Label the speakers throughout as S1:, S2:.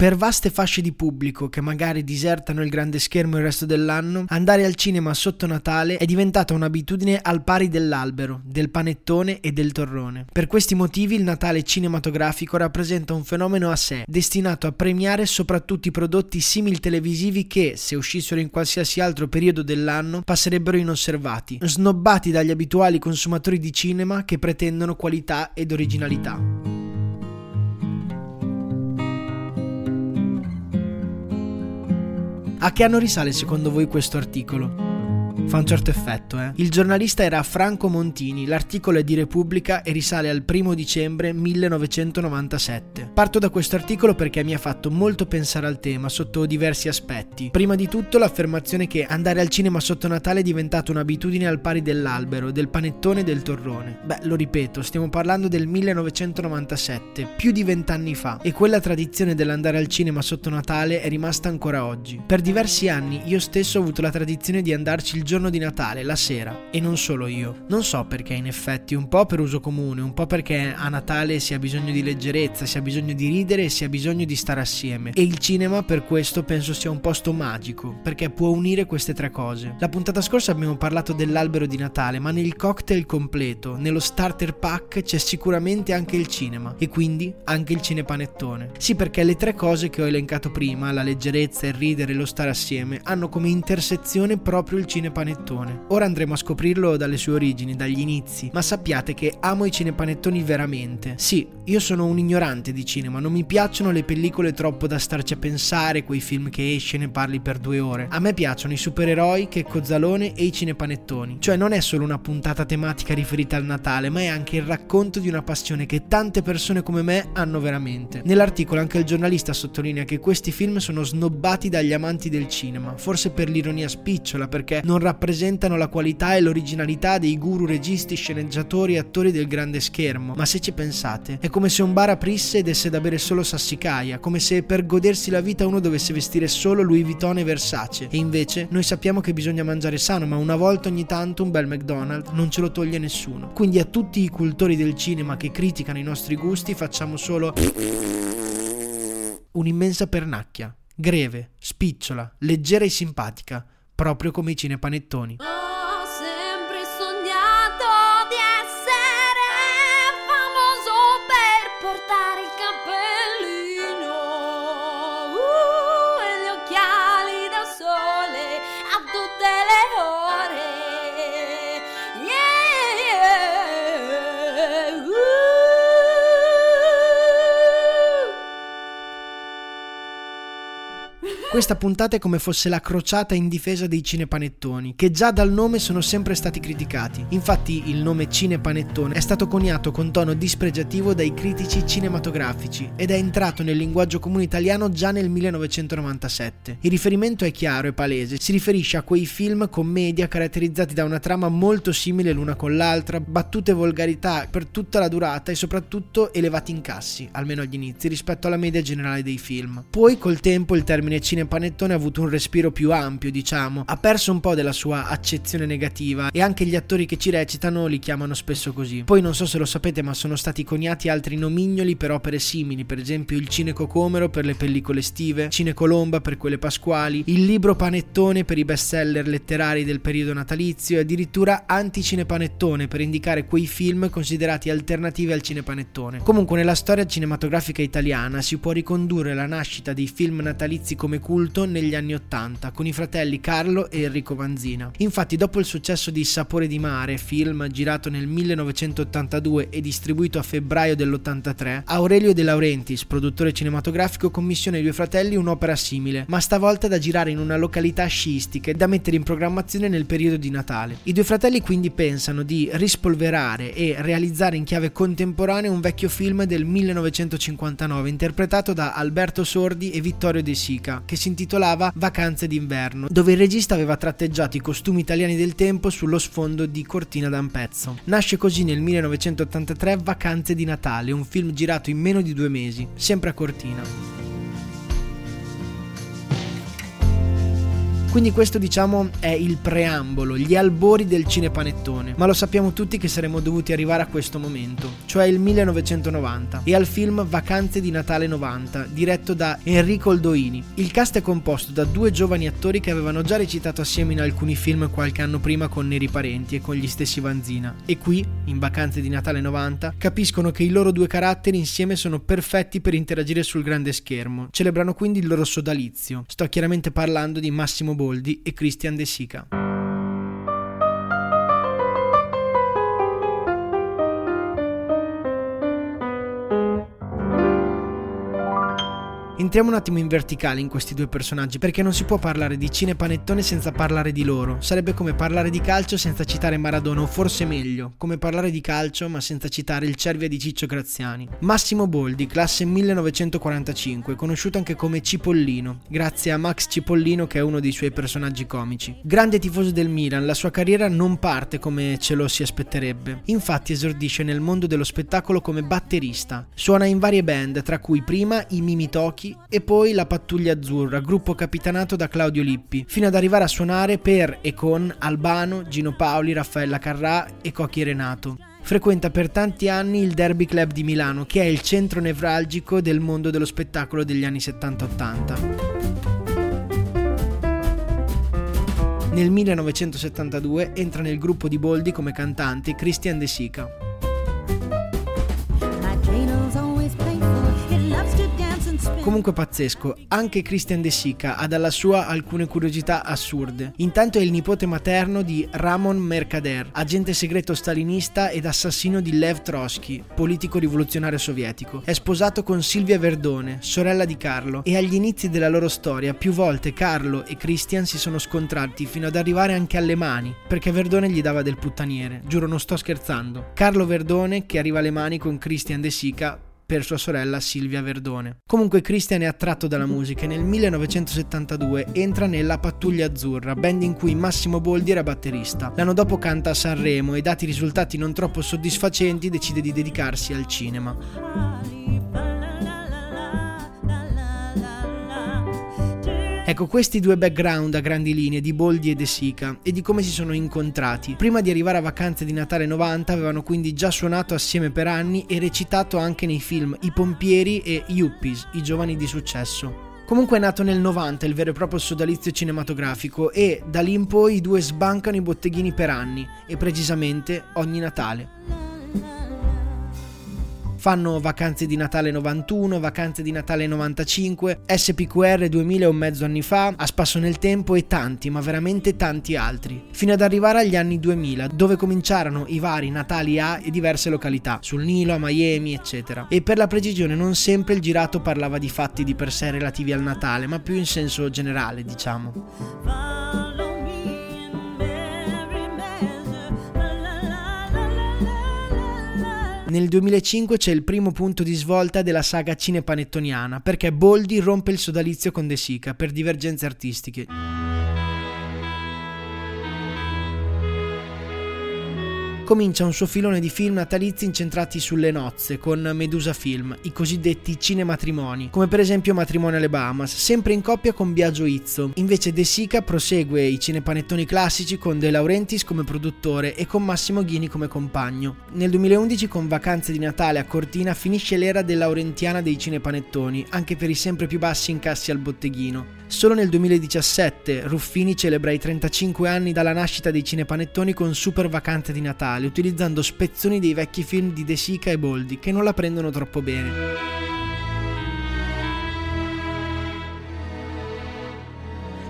S1: Per vaste fasce di pubblico che magari disertano il grande schermo il resto dell'anno, andare al cinema sotto Natale è diventata un'abitudine al pari dell'albero, del panettone e del torrone. Per questi motivi il Natale cinematografico rappresenta un fenomeno a sé, destinato a premiare soprattutto i prodotti simil televisivi che, se uscissero in qualsiasi altro periodo dell'anno, passerebbero inosservati, snobbati dagli abituali consumatori di cinema che pretendono qualità ed originalità. A che anno risale secondo voi questo articolo? Fa un certo effetto, eh. Il giornalista era Franco Montini, l'articolo è di Repubblica e risale al 1 dicembre 1997. Parto da questo articolo perché mi ha fatto molto pensare al tema sotto diversi aspetti. Prima di tutto l'affermazione che andare al cinema sotto Natale è diventata un'abitudine al pari dell'albero, del panettone e del torrone. Beh, lo ripeto, stiamo parlando del 1997, più di vent'anni fa, e quella tradizione dell'andare al cinema sotto Natale è rimasta ancora oggi. Per diversi anni io stesso ho avuto la tradizione di andarci il giorno di Natale, la sera, e non solo io. Non so perché in effetti, un po' per uso comune, un po' perché a Natale si ha bisogno di leggerezza, si ha bisogno di ridere e si ha bisogno di stare assieme. E il cinema per questo penso sia un posto magico, perché può unire queste tre cose. La puntata scorsa abbiamo parlato dell'albero di Natale, ma nel cocktail completo, nello starter pack c'è sicuramente anche il cinema, e quindi anche il cinepanettone. Sì, perché le tre cose che ho elencato prima, la leggerezza, il ridere e lo stare assieme, hanno come intersezione proprio il cinepanettone cinepanettone. Ora andremo a scoprirlo dalle sue origini, dagli inizi, ma sappiate che amo i cinepanettoni veramente. Sì, io sono un ignorante di cinema, non mi piacciono le pellicole troppo da starci a pensare, quei film che esce e ne parli per due ore. A me piacciono i supereroi, che Cozzalone e i cinepanettoni. Cioè non è solo una puntata tematica riferita al Natale, ma è anche il racconto di una passione che tante persone come me hanno veramente. Nell'articolo anche il giornalista sottolinea che questi film sono snobbati dagli amanti del cinema, forse per l'ironia spicciola, perché non rappresentano la qualità e l'originalità dei guru registi, sceneggiatori e attori del grande schermo, ma se ci pensate, è come se un bar aprisse e desse da bere solo sassicaia, come se per godersi la vita uno dovesse vestire solo Louis Vuitton e Versace. E invece noi sappiamo che bisogna mangiare sano, ma una volta ogni tanto un bel McDonald's non ce lo toglie nessuno. Quindi a tutti i cultori del cinema che criticano i nostri gusti facciamo solo un'immensa pernacchia, greve, spicciola, leggera e simpatica proprio come i cinepanettoni. Questa puntata è come fosse la crociata in difesa dei cinepanettoni, che già dal nome sono sempre stati criticati. Infatti il nome cinepanettone è stato coniato con tono dispregiativo dai critici cinematografici ed è entrato nel linguaggio comune italiano già nel 1997. Il riferimento è chiaro e palese, si riferisce a quei film commedia caratterizzati da una trama molto simile l'una con l'altra, battute volgarità per tutta la durata e soprattutto elevati incassi, almeno agli inizi, rispetto alla media generale dei film. Poi col tempo il termine cinepanettone Panettone ha avuto un respiro più ampio, diciamo, ha perso un po' della sua accezione negativa e anche gli attori che ci recitano li chiamano spesso così. Poi non so se lo sapete, ma sono stati coniati altri nomignoli per opere simili, per esempio il Cinecocomero per le pellicole estive, Cinecolomba per quelle pasquali, il libro Panettone per i bestseller letterari del periodo natalizio e addirittura Anticinepanettone per indicare quei film considerati alternativi al cinepanettone. Comunque nella storia cinematografica italiana si può ricondurre la nascita dei film natalizi come culto negli anni Ottanta con i fratelli Carlo e Enrico Vanzina. Infatti dopo il successo di Sapore di mare, film girato nel 1982 e distribuito a febbraio dell'83, Aurelio De Laurentiis, produttore cinematografico, commissiona ai due fratelli un'opera simile, ma stavolta da girare in una località sciistica e da mettere in programmazione nel periodo di Natale. I due fratelli quindi pensano di rispolverare e realizzare in chiave contemporanea un vecchio film del 1959 interpretato da Alberto Sordi e Vittorio De Sica, che si intitolava Vacanze d'inverno, dove il regista aveva tratteggiato i costumi italiani del tempo sullo sfondo di Cortina d'Ampezzo. Nasce così nel 1983 Vacanze di Natale, un film girato in meno di due mesi, sempre a Cortina. Quindi questo diciamo è il preambolo, gli albori del cinepanettone, ma lo sappiamo tutti che saremmo dovuti arrivare a questo momento, cioè il 1990, e al film Vacanze di Natale 90, diretto da Enrico Oldoini. Il cast è composto da due giovani attori che avevano già recitato assieme in alcuni film qualche anno prima con Neri Parenti e con gli stessi Vanzina, e qui, in Vacanze di Natale 90, capiscono che i loro due caratteri insieme sono perfetti per interagire sul grande schermo, celebrano quindi il loro sodalizio. Sto chiaramente parlando di Massimo Boldi e Christian De Sica. Entriamo un attimo in verticale in questi due personaggi perché non si può parlare di cinepanettone senza parlare di loro. Sarebbe come parlare di calcio senza citare Maradona o forse meglio, come parlare di calcio ma senza citare il Cervia di Ciccio Graziani. Massimo Boldi, classe 1945, conosciuto anche come Cipollino, grazie a Max Cipollino che è uno dei suoi personaggi comici. Grande tifoso del Milan, la sua carriera non parte come ce lo si aspetterebbe. Infatti esordisce nel mondo dello spettacolo come batterista. Suona in varie band, tra cui prima i Mimi Toki e poi la Pattuglia Azzurra, gruppo capitanato da Claudio Lippi, fino ad arrivare a suonare per e con Albano, Gino Paoli, Raffaella Carrà e Cocchi Renato. Frequenta per tanti anni il Derby Club di Milano, che è il centro nevralgico del mondo dello spettacolo degli anni 70-80. Nel 1972 entra nel gruppo di Boldi come cantante Christian De Sica. Comunque pazzesco, anche Christian De Sica ha dalla sua alcune curiosità assurde. Intanto è il nipote materno di Ramon Mercader, agente segreto stalinista ed assassino di Lev Trotsky, politico rivoluzionario sovietico. È sposato con Silvia Verdone, sorella di Carlo, e agli inizi della loro storia più volte Carlo e Christian si sono scontrati fino ad arrivare anche alle mani, perché Verdone gli dava del puttaniere. Giuro, non sto scherzando. Carlo Verdone che arriva alle mani con Christian De Sica per sua sorella Silvia Verdone. Comunque Christian è attratto dalla musica e nel 1972 entra nella Pattuglia Azzurra, band in cui Massimo Boldi era batterista. L'anno dopo canta a Sanremo e dati risultati non troppo soddisfacenti decide di dedicarsi al cinema. Ecco, questi due background a grandi linee di Boldi e De Sica e di come si sono incontrati. Prima di arrivare a Vacanze di Natale 90 avevano quindi già suonato assieme per anni e recitato anche nei film I Pompieri e Yuppies, i giovani di successo. Comunque è nato nel 90 il vero e proprio sodalizio cinematografico e da lì in poi i due sbancano i botteghini per anni e precisamente ogni Natale. Fanno vacanze di Natale 91, vacanze di Natale 95, SPQR 2000 e un mezzo anni fa, a spasso nel tempo e tanti, ma veramente tanti altri. Fino ad arrivare agli anni 2000, dove cominciarono i vari Natali a e diverse località, sul Nilo, a Miami, eccetera. E per la precisione non sempre il girato parlava di fatti di per sé relativi al Natale, ma più in senso generale, diciamo. Nel 2005 c'è il primo punto di svolta della saga cinepanettoniana, perché Boldi rompe il sodalizio con De Sica per divergenze artistiche. Comincia un suo filone di film natalizi incentrati sulle nozze con Medusa Film, i cosiddetti cinematrimoni, come per esempio Matrimonio alle Bahamas, sempre in coppia con Biagio Izzo. Invece De Sica prosegue i cinepanettoni classici con De Laurentiis come produttore e con Massimo Ghini come compagno. Nel 2011 con Vacanze di Natale a Cortina finisce l'era De Laurentiana dei cinepanettoni, anche per i sempre più bassi incassi al botteghino. Solo nel 2017 Ruffini celebra i 35 anni dalla nascita dei cinepanettoni con Super Vacanze di Natale, utilizzando spezzoni dei vecchi film di De Sica e Boldi che non la prendono troppo bene.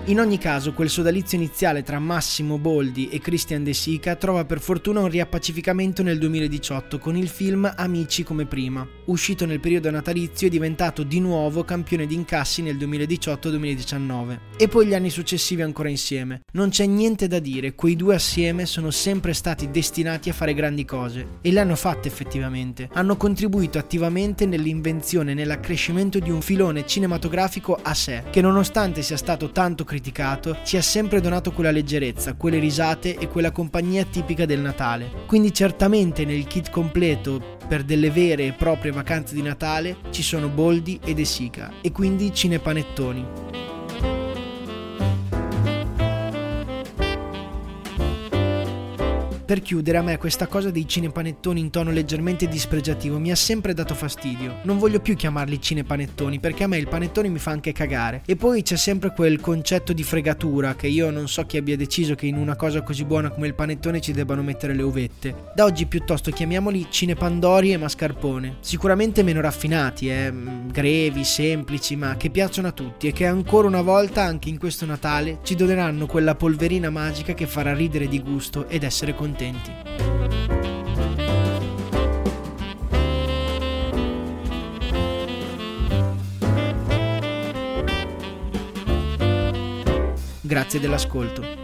S1: In ogni caso, quel sodalizio iniziale tra Massimo Boldi e Christian De Sica trova per fortuna un riappacificamento nel 2018 con il film Amici come prima, uscito nel periodo natalizio e diventato di nuovo campione di incassi nel 2018-2019. E poi gli anni successivi ancora insieme. Non c'è niente da dire, quei due assieme sono sempre stati destinati a fare grandi cose e le hanno fatte effettivamente. Hanno contribuito attivamente nell'invenzione e nell'accrescimento di un filone cinematografico a sé, che nonostante sia stato tanto criticato, ci ha sempre donato quella leggerezza, quelle risate e quella compagnia tipica del Natale. Quindi certamente nel kit completo per delle vere e proprie vacanze di Natale ci sono Boldi e De Sica e quindi cinepanettoni. Per chiudere, a me questa cosa dei cinepanettoni in tono leggermente dispregiativo mi ha sempre dato fastidio. Non voglio più chiamarli cinepanettoni perché a me il panettone mi fa anche cagare. E poi c'è sempre quel concetto di fregatura che io non so chi abbia deciso che in una cosa così buona come il panettone ci debbano mettere le uvette. Da oggi piuttosto chiamiamoli cinepandori e mascarpone. Sicuramente meno raffinati, eh, grevi, semplici, ma che piacciono a tutti e che ancora una volta anche in questo Natale ci doneranno quella polverina magica che farà ridere di gusto ed essere contenti contenti. Grazie dell'ascolto.